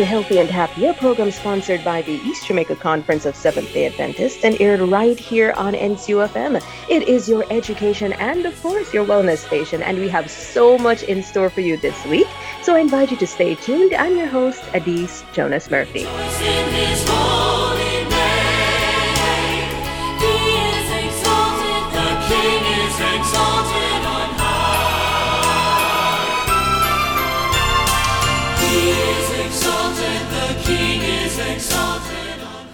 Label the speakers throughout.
Speaker 1: to Healthy and Happy, a program sponsored by the East Jamaica Conference of Seventh day Adventists and aired right here on NCUFM. It is your education and, of course, your wellness station, and we have so much in store for you this week. So I invite you to stay tuned. I'm your host, Adise Jonas Murphy.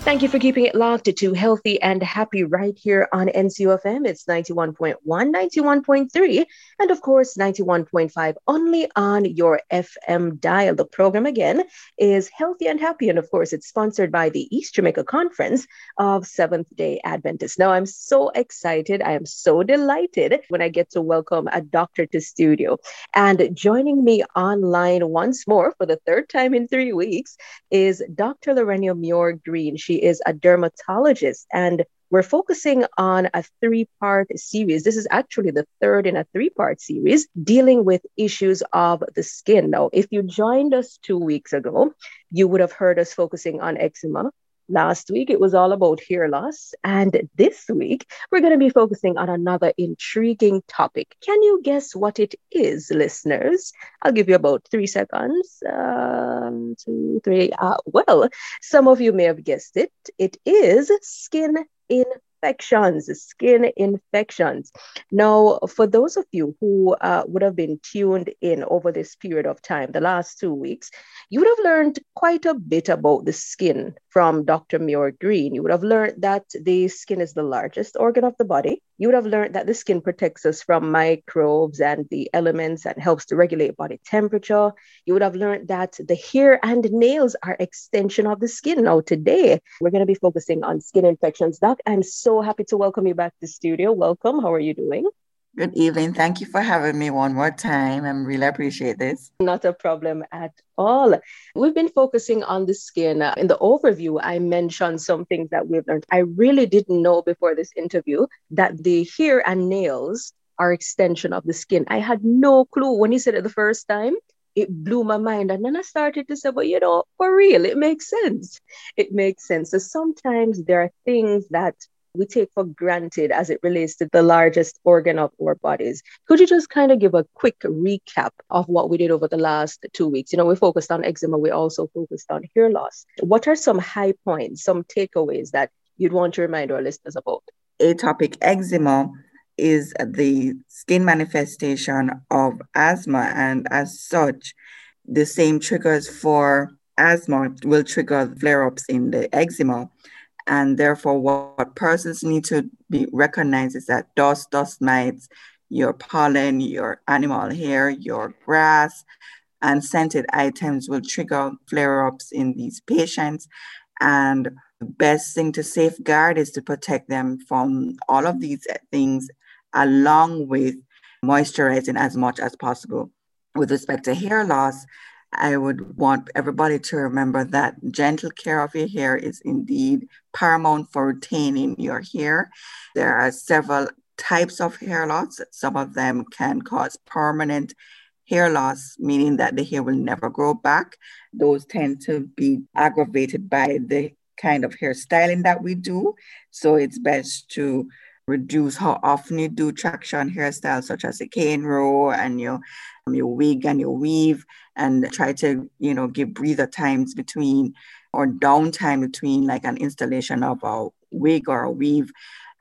Speaker 1: Thank you for keeping it locked to Healthy and Happy right here on NCUFM. It's 91.1, 91.3, and of course 91.5 only on your FM dial. The program again is Healthy and Happy, and of course it's sponsored by the East Jamaica Conference of Seventh day Adventists. Now I'm so excited. I am so delighted when I get to welcome a doctor to studio. And joining me online once more for the third time in three weeks is Dr. Llorenia Muir Green. She is a dermatologist and we're focusing on a three part series. This is actually the third in a three part series dealing with issues of the skin. Now, if you joined us two weeks ago, you would have heard us focusing on eczema, Last week, it was all about hair loss. And this week, we're going to be focusing on another intriguing topic. Can you guess what it is, listeners? I'll give you about three seconds. Um, two, three. Uh, well, some of you may have guessed it. It is skin in infections, skin infections. Now, for those of you who uh, would have been tuned in over this period of time, the last two weeks, you would have learned quite a bit about the skin from Dr. Muir Green. You would have learned that the skin is the largest organ of the body. You would have learned that the skin protects us from microbes and the elements and helps to regulate body temperature. You would have learned that the hair and nails are extension of the skin. Now, today, we're going to be focusing on skin infections. Doc, I'm so happy to welcome you back to the studio. Welcome. How are you doing?
Speaker 2: Good evening. Thank you for having me one more time. I am really appreciate this.
Speaker 1: Not a problem at all. We've been focusing on the skin. Uh, in the overview, I mentioned some things that we've learned. I really didn't know before this interview that the hair and nails are extension of the skin. I had no clue when you said it the first time. It blew my mind. And then I started to say, well, you know, for real, it makes sense. It makes sense. So sometimes there are things that we take for granted as it relates to the largest organ of our bodies. Could you just kind of give a quick recap of what we did over the last two weeks? You know, we focused on eczema, we also focused on hair loss. What are some high points, some takeaways that you'd want to remind our listeners about?
Speaker 2: Atopic eczema is the skin manifestation of asthma, and as such, the same triggers for asthma will trigger flare ups in the eczema. And therefore, what persons need to be recognized is that dust, dust mites, your pollen, your animal hair, your grass, and scented items will trigger flare ups in these patients. And the best thing to safeguard is to protect them from all of these things, along with moisturizing as much as possible. With respect to hair loss, I would want everybody to remember that gentle care of your hair is indeed paramount for retaining your hair. There are several types of hair loss. Some of them can cause permanent hair loss, meaning that the hair will never grow back. Those tend to be aggravated by the kind of hairstyling that we do. So it's best to reduce how often you do traction hairstyles such as a cane roll and your, your wig and your weave and try to, you know, give breather times between or downtime between like an installation of a wig or a weave.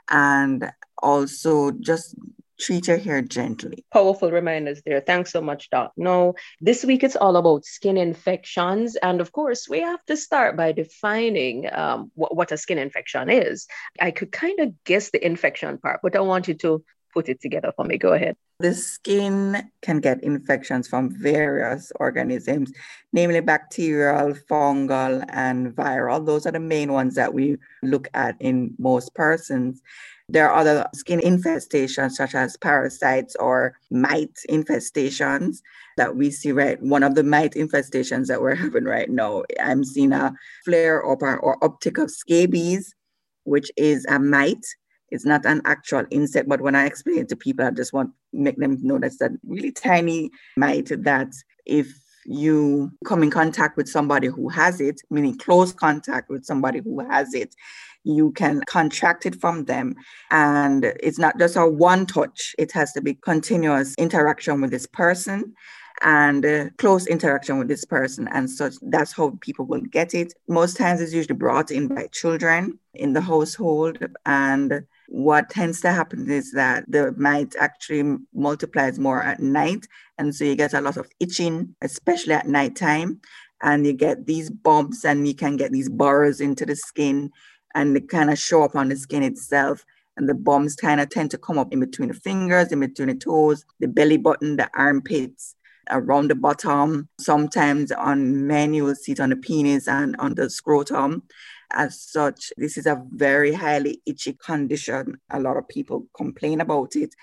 Speaker 2: And also just treat your hair gently.
Speaker 1: Powerful reminders there. Thanks so much, Doc. No, this week it's all about skin infections. And of course, we have to start by defining um, what, what a skin infection is. I could kind of guess the infection part, but I want you to put it together for me. Go ahead.
Speaker 2: The skin can get infections from various organisms, namely bacterial, fungal, and viral. Those are the main ones that we look at in most persons. There are other skin infestations, such as parasites or mite infestations that we see right. One of the mite infestations that we're having right now, I'm seeing a flare up or, or uptick of scabies, which is a mite. It's not an actual insect, but when I explain it to people, I just want to make them know that's a really tiny mite that if you come in contact with somebody who has it, meaning close contact with somebody who has it, you can contract it from them. And it's not just a one touch, it has to be continuous interaction with this person and uh, close interaction with this person and such. That's how people will get it. Most times it's usually brought in by children in the household and what tends to happen is that the mite actually multiplies more at night and so you get a lot of itching especially at nighttime and you get these bumps and you can get these burrows into the skin and they kind of show up on the skin itself. And the bumps kind of tend to come up in between the fingers, in between the toes, the belly button, the armpits, around the bottom. Sometimes on men, you will see it on the penis and on the scrotum. As such, this is a very highly itchy condition. A lot of people complain about it.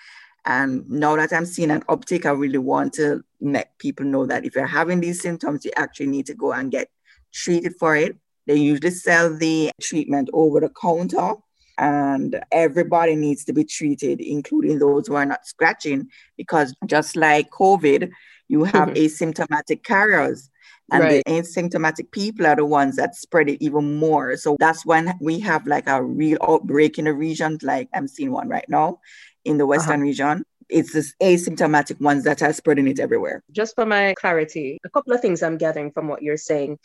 Speaker 2: And now that I'm seeing an uptick, I really want to let people know that if you're having these symptoms, you actually need to go and get treated for it. They usually sell the treatment over the counter, and everybody needs to be treated, including those who are not scratching, because just like COVID, you have mm-hmm. asymptomatic carriers. And right. the asymptomatic people are the ones that spread it even more. So that's when we have like a real outbreak in the region, like I'm seeing one right now in the Western uh-huh. region it's the asymptomatic ones that are spreading it everywhere.
Speaker 1: Just for my clarity, a couple of things I'm gathering from what you're saying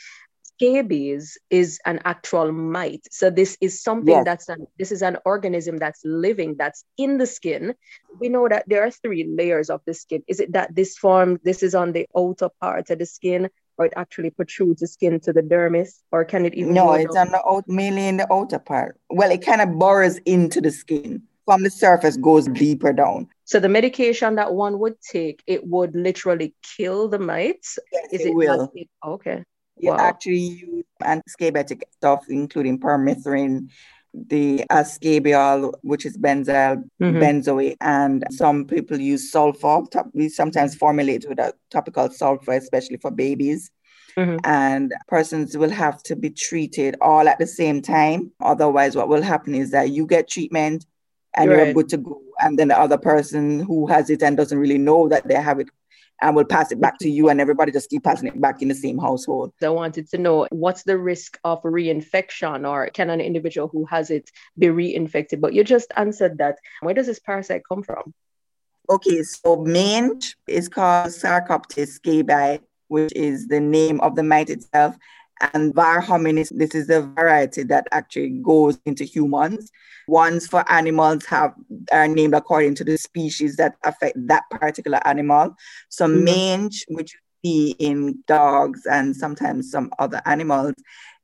Speaker 1: scabies is an actual mite. So this is something yes. that's an, this is an organism that's living, that's in the skin. We know that there are three layers of the skin. Is it that this form, this is on the outer part of the skin, or it actually protrudes the skin to the dermis, or can it even?
Speaker 2: No, it's on the out, mainly in the outer part. Well, it kind of burrows into the skin from the surface, goes deeper down.
Speaker 1: So the medication that one would take, it would literally kill the mites.
Speaker 2: Yes, is it, it will. It,
Speaker 1: okay.
Speaker 2: You wow. actually use antiscabitic stuff, including permethrin, the ascabiol, which is benzyl mm-hmm. benzoate, and some people use sulfur. We sometimes formulate with a topical sulfur, especially for babies. Mm-hmm. And persons will have to be treated all at the same time. Otherwise, what will happen is that you get treatment and right. you're good to go. And then the other person who has it and doesn't really know that they have it and we'll pass it back to you and everybody just keep passing it back in the same household.
Speaker 1: I wanted to know what's the risk of reinfection or can an individual who has it be reinfected? But you just answered that. Where does this parasite come from?
Speaker 2: Okay, so mange is called Sarcoptes scabiei, which is the name of the mite itself. And var hominis, this is the variety that actually goes into humans. Ones for animals have are named according to the species that affect that particular animal. So mm-hmm. mange, which you see in dogs and sometimes some other animals,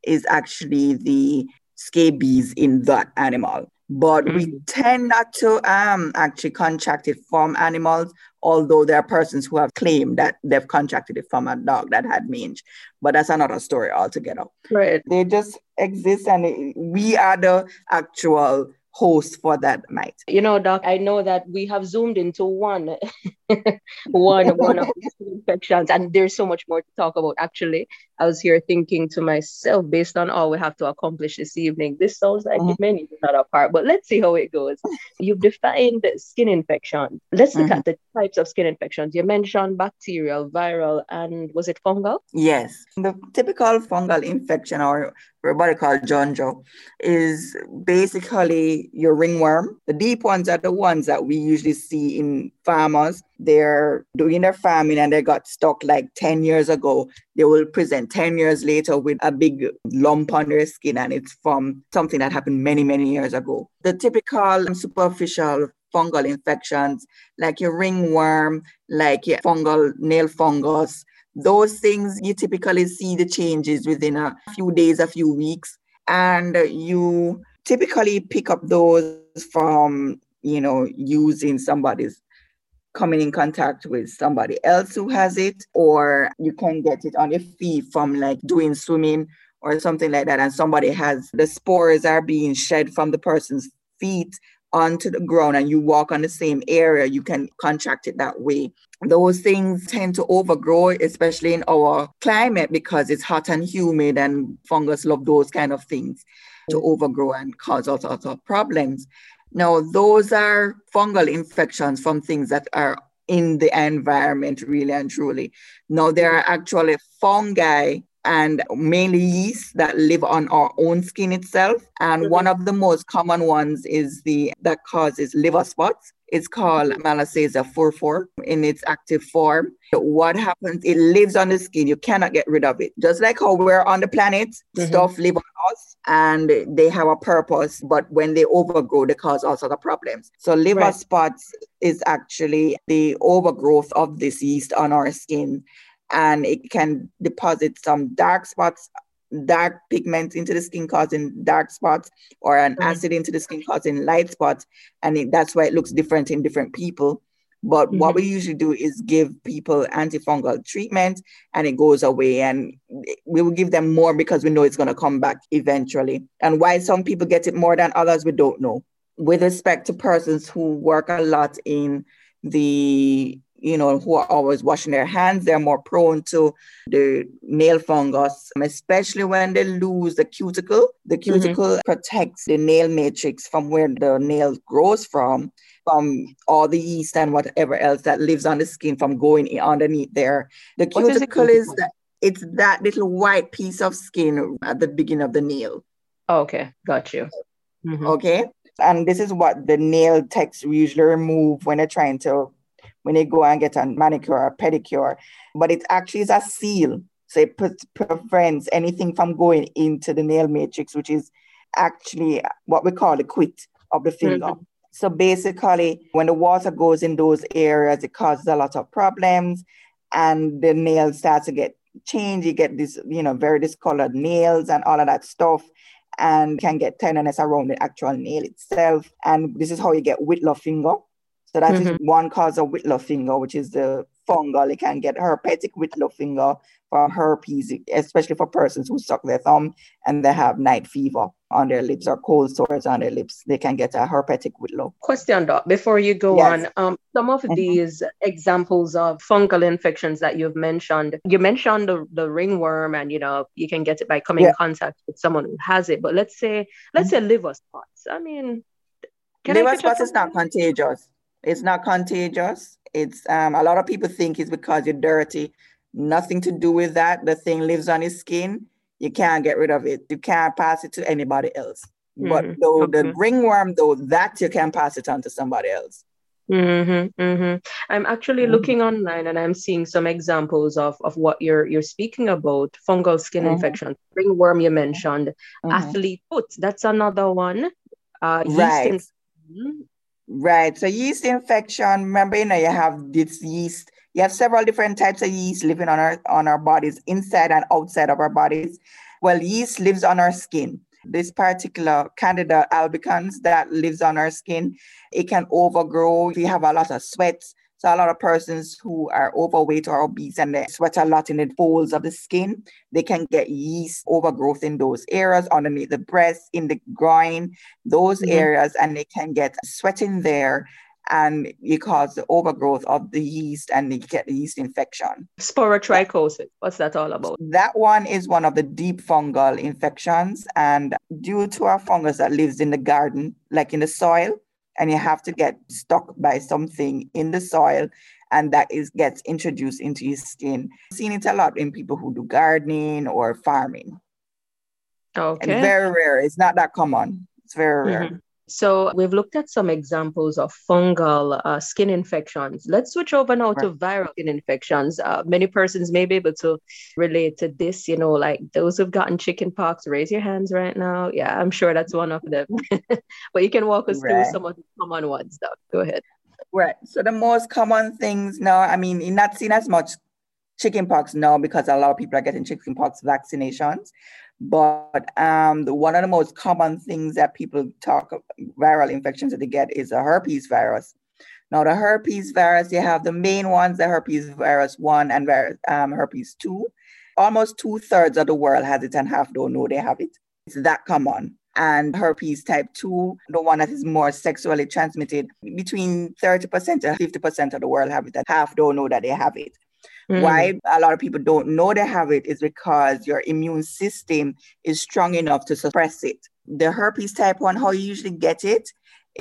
Speaker 2: is actually the scabies in that animal but mm-hmm. we tend not to um, actually contract it from animals, although there are persons who have claimed that they've contracted it from a dog that had mange. But that's another story altogether.
Speaker 1: Right.
Speaker 2: They just exist, and we are the actual host for that night.
Speaker 1: You know, Doc, I know that we have zoomed into one, one, one of these infections, and there's so much more to talk about. Actually, I was here thinking to myself, based on all we have to accomplish this evening, this sounds like mm-hmm. many not a part, but let's see how it goes. You've defined skin infection. Let's look mm-hmm. at the types of skin infections. You mentioned bacterial, viral, and was it fungal?
Speaker 2: Yes. The typical fungal infection or what I call Jonjo is basically your ringworm. The deep ones are the ones that we usually see in farmers. They're doing their farming and they got stuck like 10 years ago. They will present 10 years later with a big lump on their skin and it's from something that happened many, many years ago. The typical superficial fungal infections like your ringworm, like your fungal nail fungus, those things you typically see the changes within a few days, a few weeks, and you typically pick up those from you know using somebody's coming in contact with somebody else who has it, or you can get it on your feet from like doing swimming or something like that, and somebody has the spores are being shed from the person's feet onto the ground and you walk on the same area, you can contract it that way. Those things tend to overgrow, especially in our climate because it's hot and humid and fungus love those kind of things to mm. overgrow and cause all sorts of problems. Now, those are fungal infections from things that are in the environment, really and truly. Now, there are actually fungi and mainly yeast that live on our own skin itself. And mm-hmm. one of the most common ones is the that causes liver spots. It's called Malassezia furfur in its active form. What happens? It lives on the skin. You cannot get rid of it. Just like how we're on the planet, mm-hmm. stuff live on us and they have a purpose. But when they overgrow, they cause all sorts of problems. So liver right. spots is actually the overgrowth of this yeast on our skin. And it can deposit some dark spots dark pigment into the skin causing dark spots or an acid into the skin causing light spots. And it, that's why it looks different in different people. But mm-hmm. what we usually do is give people antifungal treatment and it goes away. And we will give them more because we know it's going to come back eventually. And why some people get it more than others we don't know. With respect to persons who work a lot in the you know, who are always washing their hands, they're more prone to the nail fungus, especially when they lose the cuticle. The mm-hmm. cuticle mm-hmm. protects the nail matrix from where the nail grows from, from all the yeast and whatever else that lives on the skin from going underneath there. The cuticle is, is that it's that little white piece of skin at the beginning of the nail.
Speaker 1: Okay, got you.
Speaker 2: Mm-hmm. Okay. And this is what the nail techs usually remove when they're trying to when they go and get a manicure or pedicure, but it actually is a seal. So it prevents anything from going into the nail matrix, which is actually what we call the quick of the finger. Mm-hmm. So basically, when the water goes in those areas, it causes a lot of problems, and the nail starts to get changed. You get this, you know, very discolored nails and all of that stuff, and can get tenderness around the actual nail itself. And this is how you get whitlow finger. So that mm-hmm. is one cause of whitlow finger, which is the fungal. It can get herpetic whitlow finger for herpes, especially for persons who suck their thumb and they have night fever on their lips or cold sores on their lips. They can get a herpetic whitlow.
Speaker 1: Question, Doc, before you go yes. on, um, some of mm-hmm. these examples of fungal infections that you've mentioned, you mentioned the, the ringworm and, you know, you can get it by coming yeah. in contact with someone who has it. But let's say, let's mm-hmm. say liver spots. I mean,
Speaker 2: liver spots is not contagious. It's not contagious. It's um, a lot of people think it's because you're dirty. Nothing to do with that. The thing lives on your skin. You can't get rid of it. You can't pass it to anybody else. Mm-hmm. But though okay. the ringworm, though, that you can pass it on to somebody else.
Speaker 1: Mm-hmm, mm-hmm. I'm actually mm-hmm. looking online and I'm seeing some examples of, of what you're you're speaking about. Fungal skin mm-hmm. infection, ringworm you mentioned, mm-hmm. athlete foot. That's another one.
Speaker 2: Uh, right. Right. So yeast infection, remember, you know, you have this yeast, you have several different types of yeast living on our on our bodies, inside and outside of our bodies. Well, yeast lives on our skin. This particular Candida albicans that lives on our skin, it can overgrow. We have a lot of sweat, so a lot of persons who are overweight or obese and they sweat a lot in the folds of the skin, they can get yeast overgrowth in those areas underneath the breast, in the groin, those mm-hmm. areas, and they can get sweating there and it causes the overgrowth of the yeast and you get the yeast infection.
Speaker 1: Sporotrichosis, what's that all about?
Speaker 2: That one is one of the deep fungal infections and due to a fungus that lives in the garden, like in the soil, and you have to get stuck by something in the soil and that is gets introduced into your skin. I've seen it a lot in people who do gardening or farming. Okay. And very rare. It's not that common. It's very rare. Mm-hmm.
Speaker 1: So we've looked at some examples of fungal uh, skin infections. Let's switch over now to viral skin infections. Uh, many persons may be able to relate to this, you know, like those who've gotten chicken pox, raise your hands right now. Yeah, I'm sure that's one of them. but you can walk us right. through some of the common ones, though. Go ahead.
Speaker 2: Right. So the most common things now, I mean, you're not seen as much chickenpox now because a lot of people are getting chickenpox vaccinations. But um, the, one of the most common things that people talk viral infections that they get is a herpes virus. Now, the herpes virus, you have the main ones, the herpes virus 1 and virus, um, herpes 2. Almost two thirds of the world has it and half don't know they have it. It's that common. And herpes type 2, the one that is more sexually transmitted, between 30% and 50% of the world have it, and half don't know that they have it. Mm. Why a lot of people don't know they have it is because your immune system is strong enough to suppress it. The herpes type 1, how you usually get it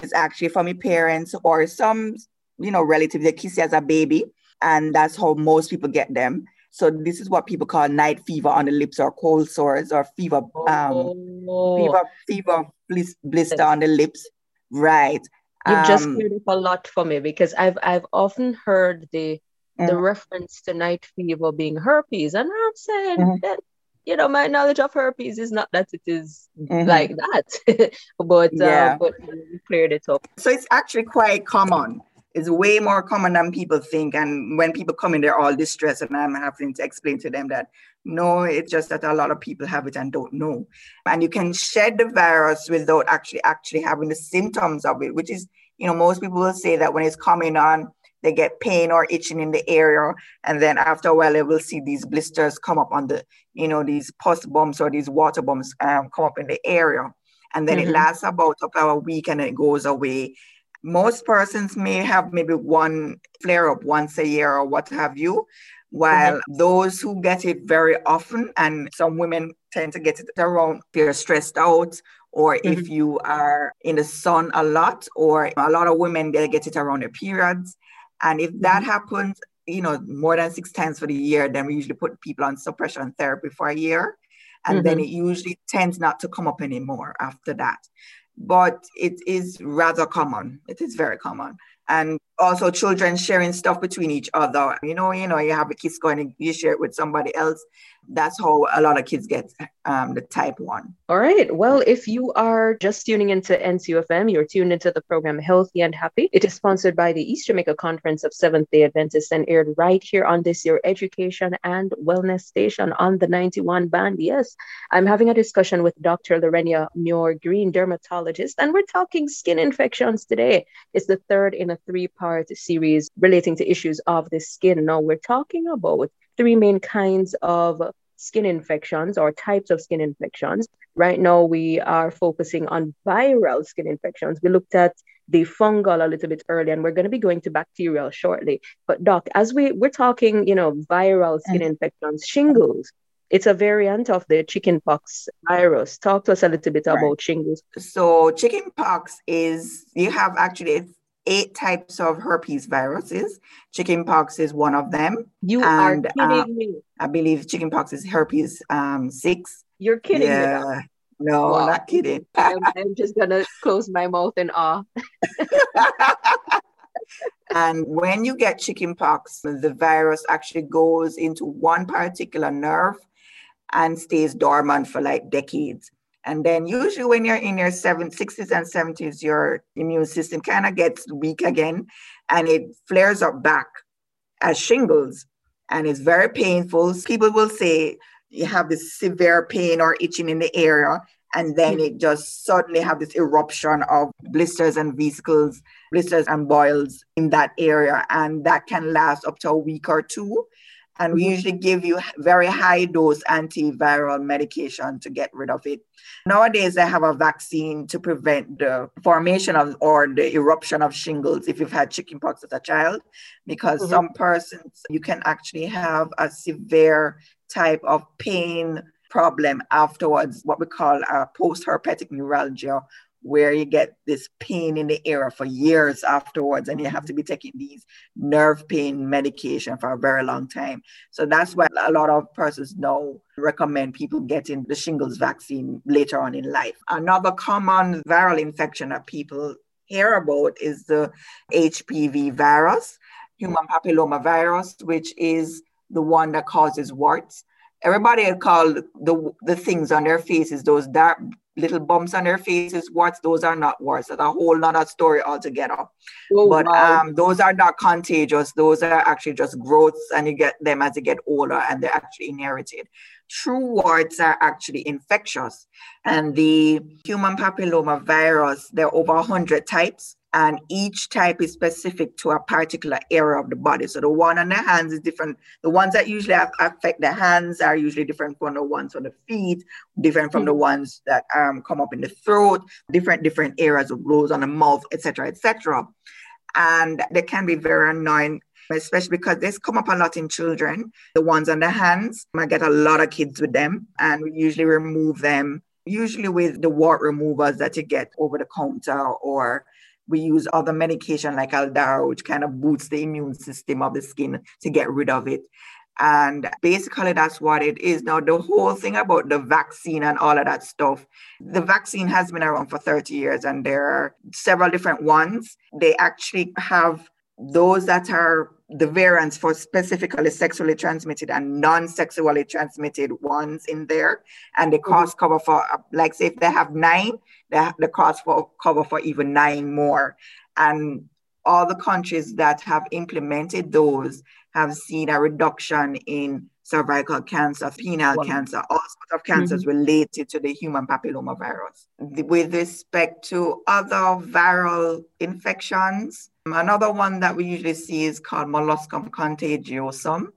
Speaker 2: is actually from your parents or some you know, relative. They kiss you as a baby, and that's how most people get them. So this is what people call night fever on the lips or cold sores or fever, um, oh. fever, fever blister on the lips. Right.
Speaker 1: You've um, just cleared up a lot for me because I've I've often heard the mm-hmm. the reference to night fever being herpes, and I'm saying mm-hmm. that you know my knowledge of herpes is not that it is mm-hmm. like that, but uh, yeah. Uh, but we cleared it up.
Speaker 2: So it's actually quite common It's way more common than people think. And when people come in, they're all distressed, and I'm having to explain to them that no, it's just that a lot of people have it and don't know. And you can shed the virus without actually actually having the symptoms of it, which is, you know, most people will say that when it's coming on, they get pain or itching in the area, and then after a while, they will see these blisters come up on the, you know, these pus bumps or these water bumps um, come up in the area. And then mm-hmm. it lasts about about a week and it goes away most persons may have maybe one flare up once a year or what have you, while mm-hmm. those who get it very often, and some women tend to get it around, they're stressed out, or mm-hmm. if you are in the sun a lot, or a lot of women, they get it around their periods. And if that mm-hmm. happens, you know, more than six times for the year, then we usually put people on suppression therapy for a year. And mm-hmm. then it usually tends not to come up anymore after that but it is rather common. It is very common. And also children sharing stuff between each other. You know, you know, you have a kiss going and you share it with somebody else that's how a lot of kids get um, the type 1.
Speaker 1: All right. Well, if you are just tuning into NCUFM, you're tuned into the program Healthy and Happy. It is sponsored by the East Jamaica Conference of Seventh day Adventists and aired right here on this your education and wellness station on the 91 band. Yes, I'm having a discussion with Dr. Llorenia Muir Green, dermatologist, and we're talking skin infections today. It's the third in a three part series relating to issues of the skin. Now, we're talking about three main kinds of skin infections or types of skin infections. Right now, we are focusing on viral skin infections. We looked at the fungal a little bit earlier, and we're going to be going to bacterial shortly. But Doc, as we we're talking, you know, viral skin infections, shingles. It's a variant of the chickenpox virus. Talk to us a little bit right. about shingles.
Speaker 2: So, chickenpox is you have actually eight types of herpes viruses. Chickenpox is one of them.
Speaker 1: You and, are kidding uh, me.
Speaker 2: I believe chickenpox is herpes um, six.
Speaker 1: You're kidding yeah. me.
Speaker 2: No, wow. not kidding.
Speaker 1: I'm, I'm just gonna close my mouth in awe.
Speaker 2: and when you get chickenpox, the virus actually goes into one particular nerve and stays dormant for like decades. And then usually when you're in your seven, 60s and 70s, your immune system kind of gets weak again and it flares up back as shingles and it's very painful. People will say you have this severe pain or itching in the area and then mm. it just suddenly have this eruption of blisters and vesicles, blisters and boils in that area. And that can last up to a week or two. And we mm-hmm. usually give you very high dose antiviral medication to get rid of it. Nowadays, they have a vaccine to prevent the formation of or the eruption of shingles if you've had chickenpox as a child, because mm-hmm. some persons, you can actually have a severe type of pain problem afterwards, what we call a post herpetic neuralgia, where you get this pain in the area for years afterwards and you have to be taking these nerve pain medication for a very long time. So that's why a lot of persons now recommend people getting the shingles vaccine later on in life. Another common viral infection that people hear about is the hpv virus human papilloma virus which is the one that causes warts. Everybody call the the things on their faces those dark little bumps on their faces, warts, those are not warts. That's a whole nother story altogether. Oh, but wow. um, those are not contagious. Those are actually just growths, and you get them as you get older, and they're actually inherited. True warts are actually infectious. And the human papilloma virus, there are over 100 types and each type is specific to a particular area of the body. So the one on the hands is different. The ones that usually affect the hands are usually different from the ones on the feet, different from mm-hmm. the ones that um, come up in the throat, different different areas of blows on the mouth, etc., etc. And they can be very annoying especially because this come up a lot in children. The ones on the hands, I get a lot of kids with them, and we usually remove them, usually with the wart removers that you get over the counter or we use other medication like Aldara, which kind of boosts the immune system of the skin to get rid of it. And basically, that's what it is. Now, the whole thing about the vaccine and all of that stuff, the vaccine has been around for 30 years, and there are several different ones. They actually have those that are the variants for specifically sexually transmitted and non-sexually transmitted ones in there and the mm-hmm. cost cover for like say if they have nine the, the cost for cover for even nine more and all the countries that have implemented those have seen a reduction in cervical cancer, penile wow. cancer, all sorts of cancers mm-hmm. related to the human papillomavirus. With respect to other viral infections, another one that we usually see is called molluscum contagiosum.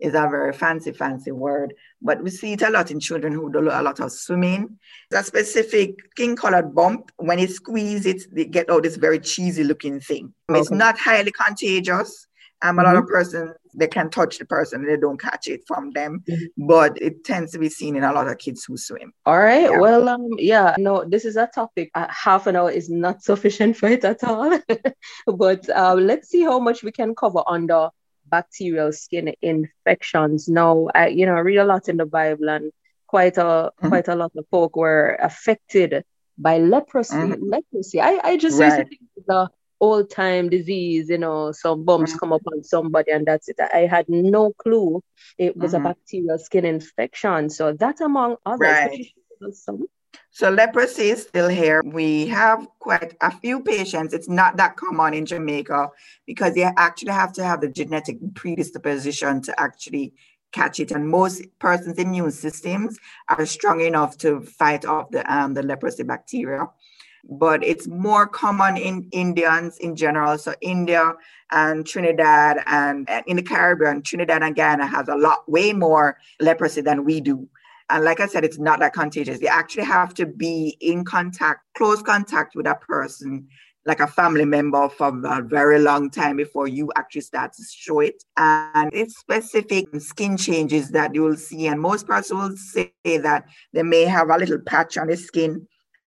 Speaker 2: Is a very fancy, fancy word, but we see it a lot in children who do a lot of swimming. It's a specific skin colored bump. When you squeeze it, they get out this very cheesy looking thing. Okay. It's not highly contagious. Um, a mm-hmm. lot of mm-hmm. persons they can touch the person they don't catch it from them mm-hmm. but it tends to be seen in a lot of kids who swim
Speaker 1: all right yeah. well um yeah no this is a topic uh, half an hour is not sufficient for it at all but uh, let's see how much we can cover under bacterial skin infections now i you know I read a lot in the bible and quite a mm-hmm. quite a lot of folk were affected by leprosy mm-hmm. leprosy i i just right. used to think the old time disease, you know, some bumps mm-hmm. come up on somebody and that's it. I had no clue it was mm-hmm. a bacterial skin infection. So that among others. Right.
Speaker 2: So leprosy is still here. We have quite a few patients. It's not that common in Jamaica because you actually have to have the genetic predisposition to actually catch it. And most persons' immune systems are strong enough to fight off the um, the leprosy bacteria but it's more common in Indians in general. So India and Trinidad and, in the Caribbean, Trinidad and Guyana has a lot, way more leprosy than we do. And like I said, it's not that contagious. You actually have to be in contact, close contact with a person, like a family member for a very long time before you actually start to show it. And it's specific skin changes that you will see. And most persons will say that they may have a little patch on the skin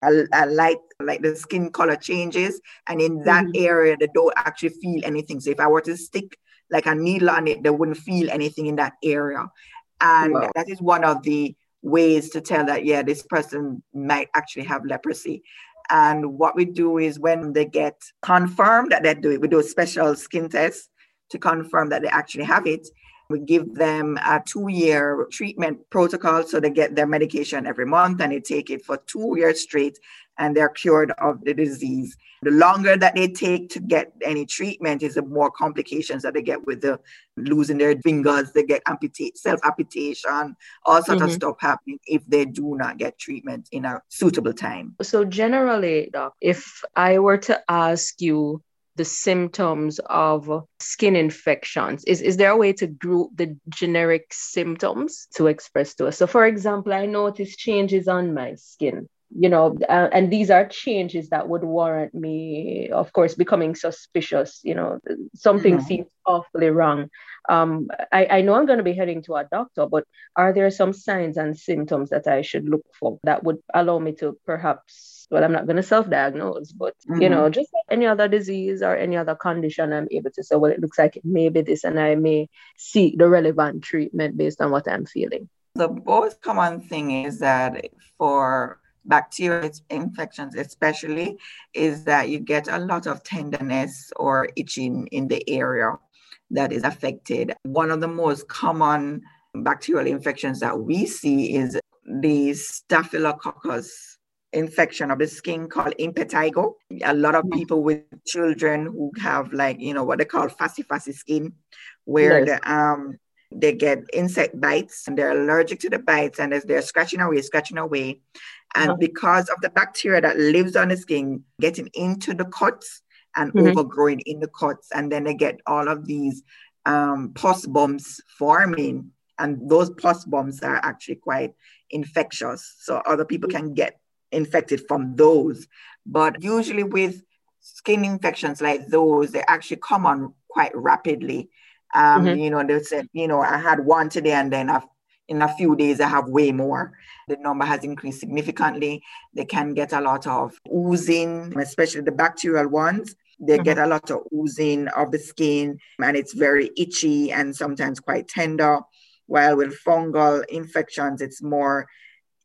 Speaker 2: a, a, light, like the skin color changes. And in that mm-hmm. area, they don't actually feel anything. So if I were to stick like a needle on it, they wouldn't feel anything in that area. And wow. that is one of the ways to tell that, yeah, this person might actually have leprosy. And what we do is when they get confirmed that they do it, we do a special skin test to confirm that they actually have it. We give them a two year treatment protocol so they get their medication every month and they take it for two years straight and they're cured of the disease. The longer that they take to get any treatment is the more complications that they get with the losing their fingers, they get amputate, self amputation, all sorts mm-hmm. of stuff happening if they do not get treatment in a suitable time.
Speaker 1: So generally, doc, if I were to ask you the symptoms of skin infections? Is, is there a way to group the generic symptoms to express to us? So, for example, I notice changes on my skin you know uh, and these are changes that would warrant me of course becoming suspicious you know something mm-hmm. seems awfully wrong um, I, I know i'm going to be heading to a doctor but are there some signs and symptoms that i should look for that would allow me to perhaps well, I'm not going to self diagnose, but mm-hmm. you know, just like any other disease or any other condition, I'm able to say, well, it looks like it may be this, and I may seek the relevant treatment based on what I'm feeling.
Speaker 2: The most common thing is that for bacterial infections especially is that you get a lot of tenderness or itching in the area that is affected. One of the most common bacterial infections that we see is the staphylococcus infection of the skin called impetigo. A lot of mm-hmm. people with children who have like, you know, what they call fussy fussy skin, where yes. the um they get insect bites and they're allergic to the bites and as they're scratching away, scratching away. And uh-huh. because of the bacteria that lives on the skin getting into the cuts and mm-hmm. overgrowing in the cuts, and then they get all of these um, pus bumps forming. And those pus bumps are actually quite infectious. So other people can get infected from those. But usually with skin infections like those, they actually come on quite rapidly. Um, mm-hmm. You know, they said, you know, I had one today and then I've in a few days, I have way more. The number has increased significantly. They can get a lot of oozing, especially the bacterial ones. They mm-hmm. get a lot of oozing of the skin, and it's very itchy and sometimes quite tender. While with fungal infections, it's more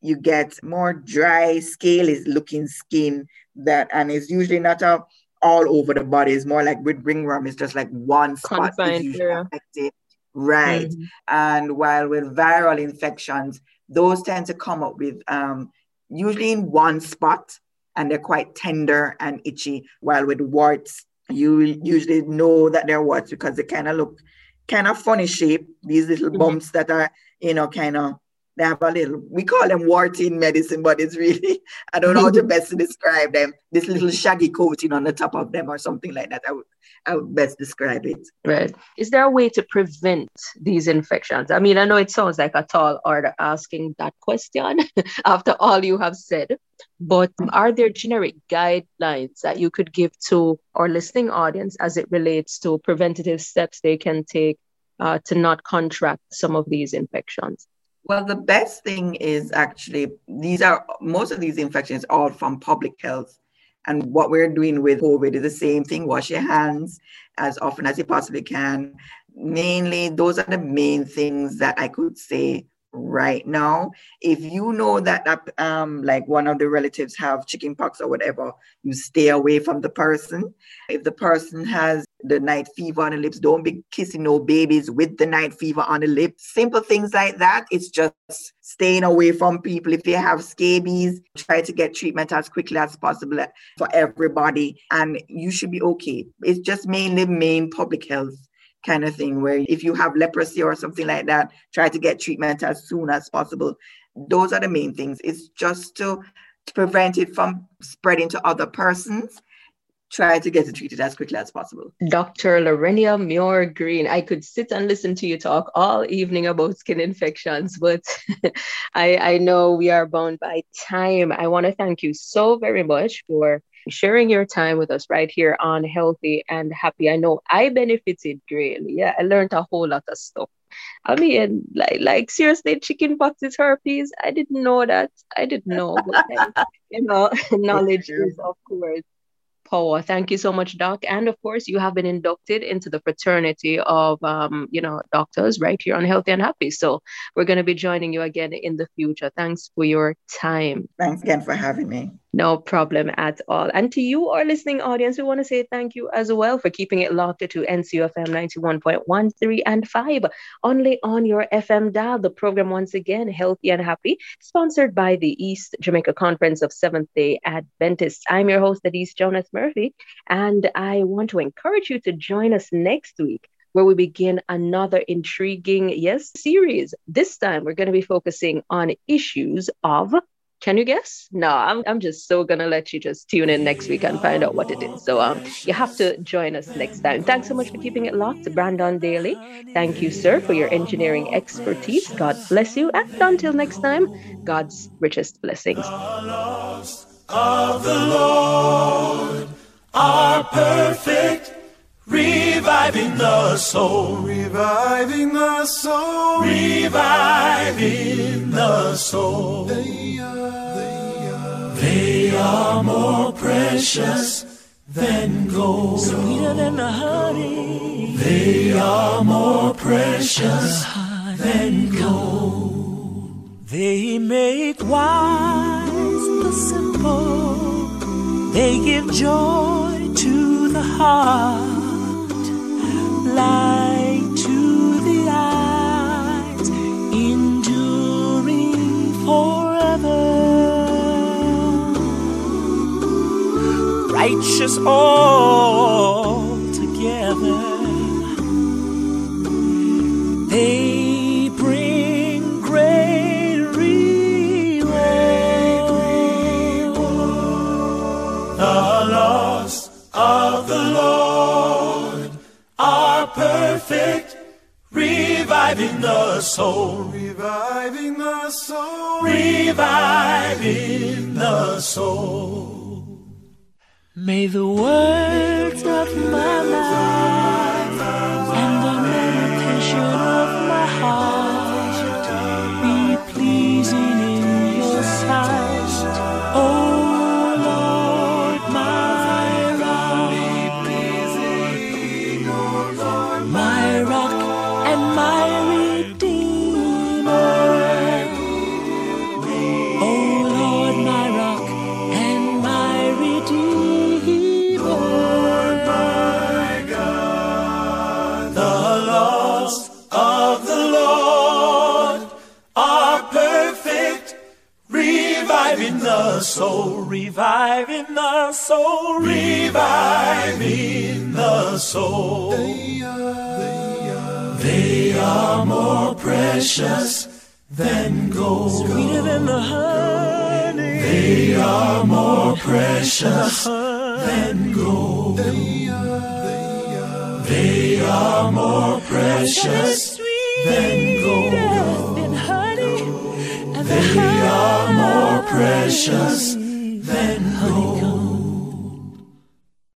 Speaker 2: you get more dry, scaly looking skin that, and it's usually not a all over the body. It's more like with ringworm, it's just like one spot affected. Right. Mm-hmm. And while with viral infections, those tend to come up with um, usually in one spot and they're quite tender and itchy. While with warts, you usually know that they're warts because they kind of look kind of funny shape, these little mm-hmm. bumps that are, you know, kind of they have a little we call them wart in medicine but it's really i don't know how to best describe them. This little shaggy coating on the top of them or something like that. I would i would best describe it.
Speaker 1: Right. Is there a way to prevent these infections? I mean i know it sounds like a tall order asking that question after all you have said but are there generic guidelines that you could give to our listening audience as it relates to preventative steps they can take uh, to not contract some of these infections
Speaker 2: well, the best thing is actually these are most of these infections all from public health. And what we're doing with COVID is the same thing wash your hands as often as you possibly can. Mainly, those are the main things that I could say right now. If you know that, um, like one of the relatives have chickenpox or whatever, you stay away from the person. If the person has the night fever on the lips, don't be kissing no babies with the night fever on the lips. Simple things like that. It's just staying away from people. If they have scabies, try to get treatment as quickly as possible for everybody, and you should be okay. It's just mainly main public health kind of thing where if you have leprosy or something like that, try to get treatment as soon as possible. Those are the main things. It's just to, to prevent it from spreading to other persons. Try to get it treated as quickly as possible.
Speaker 1: Dr. Llorenia Muir Green, I could sit and listen to you talk all evening about skin infections, but I, I know we are bound by time. I want to thank you so very much for sharing your time with us right here on Healthy and Happy. I know I benefited greatly. Yeah, I learned a whole lot of stuff. I mean, like, like seriously, chicken pox is herpes. I didn't know that. I didn't know, but you know, knowledge is of course power. Thank you so much, Doc. And of course, you have been inducted into the fraternity of, um, you know, doctors right here on Healthy and Happy. So we're going to be joining you again in the future. Thanks for your time.
Speaker 2: Thanks again for having me.
Speaker 1: No problem at all. And to you, our listening audience, we want to say thank you as well for keeping it locked to NCUFM 91.13 and 5 only on your FM dial. The program, once again, Healthy and Happy, sponsored by the East Jamaica Conference of Seventh day Adventists. I'm your host, Adise Jonas Murphy, and I want to encourage you to join us next week where we begin another intriguing, yes, series. This time we're going to be focusing on issues of can you guess? No, I'm, I'm just so gonna let you just tune in next week and find out what it is. So um, you have to join us next time. Thanks so much for keeping it locked, Brandon Daly. Thank you, sir, for your engineering expertise. God bless you, and until next time, God's richest blessings. Of the Lord are perfect Reviving the soul, reviving the soul, reviving the soul. They are, they are, they are more precious than gold. Sweeter than the honey. They are more precious than gold. They make wise the simple. They give joy to the heart Righteous all together, they bring great reward. The lost of the Lord are perfect, reviving the soul, reviving the soul, reviving the soul. May the
Speaker 3: soul, reviving the soul, reviving the soul. They are, they are more precious than gold.
Speaker 4: Sweeter than the honey.
Speaker 3: They are more precious than gold. They are, they are more precious than precious than gold.